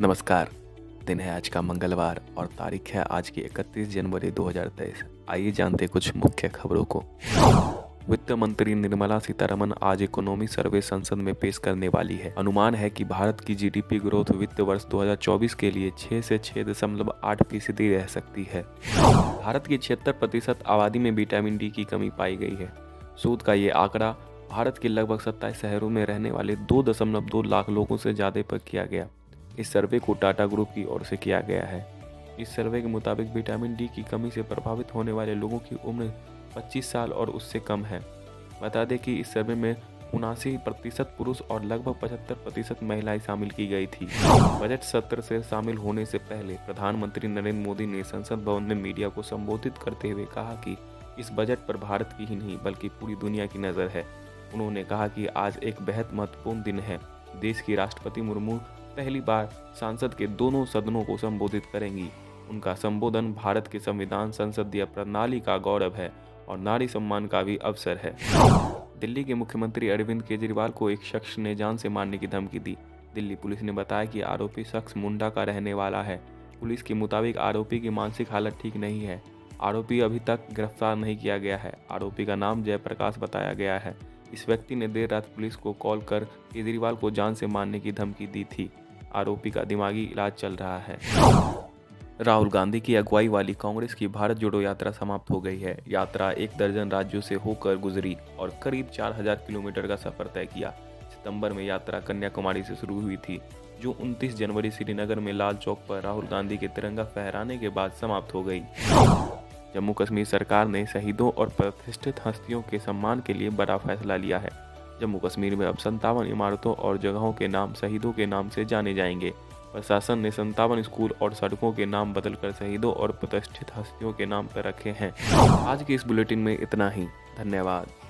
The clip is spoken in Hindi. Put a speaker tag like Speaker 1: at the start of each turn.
Speaker 1: नमस्कार। दिन है आज का मंगलवार और तारीख है आज की 31 जनवरी 2023 आइए जानते कुछ मुख्य खबरों को। वित्त मंत्री निर्मला सीतारमन आज इकोनॉमी सर्वे संसद में पेश करने वाली है। अनुमान है कि भारत की जीडीपी ग्रोथ वित्त वर्ष 2024 के लिए 6 से 6.8 फ़ीसदी रह सकती है। भारत की छिहत्तर प्रतिशत आबादी में विटामिन डी की कमी पाई गई है। शोध का ये आंकड़ा भारत के लगभग सत्ताईस शहरों में रहने वाले दो दशमलव दो लाख लोगों से ज़्यादा पर किया गया। इस सर्वे को टाटा ग्रुप की ओर से किया गया है। इस सर्वे के मुताबिक विटामिन डी की कमी से प्रभावित होने वाले लोगों की उम्र 25 साल और उससे कम है। बता दें कि इस सर्वे में उनासी प्रतिशत पुरुष और लगभग पचहत्तर प्रतिशत महिलाएँ शामिल की गई थी। बजट सत्र से शामिल होने से पहले प्रधानमंत्री नरेंद्र मोदी ने संसद भवन में मीडिया को संबोधित करते हुए कहा कि इस बजट पर भारत की ही नहीं, बल्कि पूरी दुनिया की नज़र है। उन्होंने कहा कि आज एक बेहद महत्वपूर्ण दिन है। देश की राष्ट्रपति मुर्मू पहली बार सांसद के दोनों सदनों को संबोधित करेंगी। उनका संबोधन भारत के संविधान संसदीय प्रणाली का गौरव है और नारी सम्मान का भी अवसर है। दिल्ली के मुख्यमंत्री अरविंद केजरीवाल को एक शख्स ने जान से मारने की धमकी दी। दिल्ली पुलिस ने बताया कि आरोपी शख्स मुंडा का रहने वाला है। पुलिस के मुताबिक आरोपी की मानसिक हालत ठीक नहीं है। आरोपी अभी तक गिरफ़्तार नहीं किया गया है। आरोपी का नाम जयप्रकाश बताया गया है। इस व्यक्ति ने देर रात पुलिस को कॉल कर केजरीवाल को जान से मारने की धमकी दी थी। आरोपी का दिमागी इलाज चल रहा है। राहुल गांधी की अगुवाई वाली कांग्रेस की भारत जोड़ो यात्रा समाप्त हो गई है। यात्रा एक दर्जन राज्यों से होकर गुजरी और करीब 4000 किलोमीटर का सफ़र तय किया। सितंबर में यात्रा कन्याकुमारी से शुरू हुई थी, जो 29 जनवरी श्रीनगर में लाल चौक पर राहुल गांधी के तिरंगा फहराने के बाद समाप्त हो गई। जम्मू कश्मीर सरकार ने शहीदों और प्रतिष्ठित हस्तियों के सम्मान के लिए बड़ा फैसला लिया है। जम्मू कश्मीर में अब संतावन इमारतों और जगहों के नाम, शहीदों के नाम से जाने जाएँगे। प्रशासन ने संतावन स्कूल और सड़कों के नाम बदलकर शहीदों और प्रतिष्ठित हस्तियों के नाम पर रखे हैं। आज के इस बुलेटिन में इतना ही। धन्यवाद।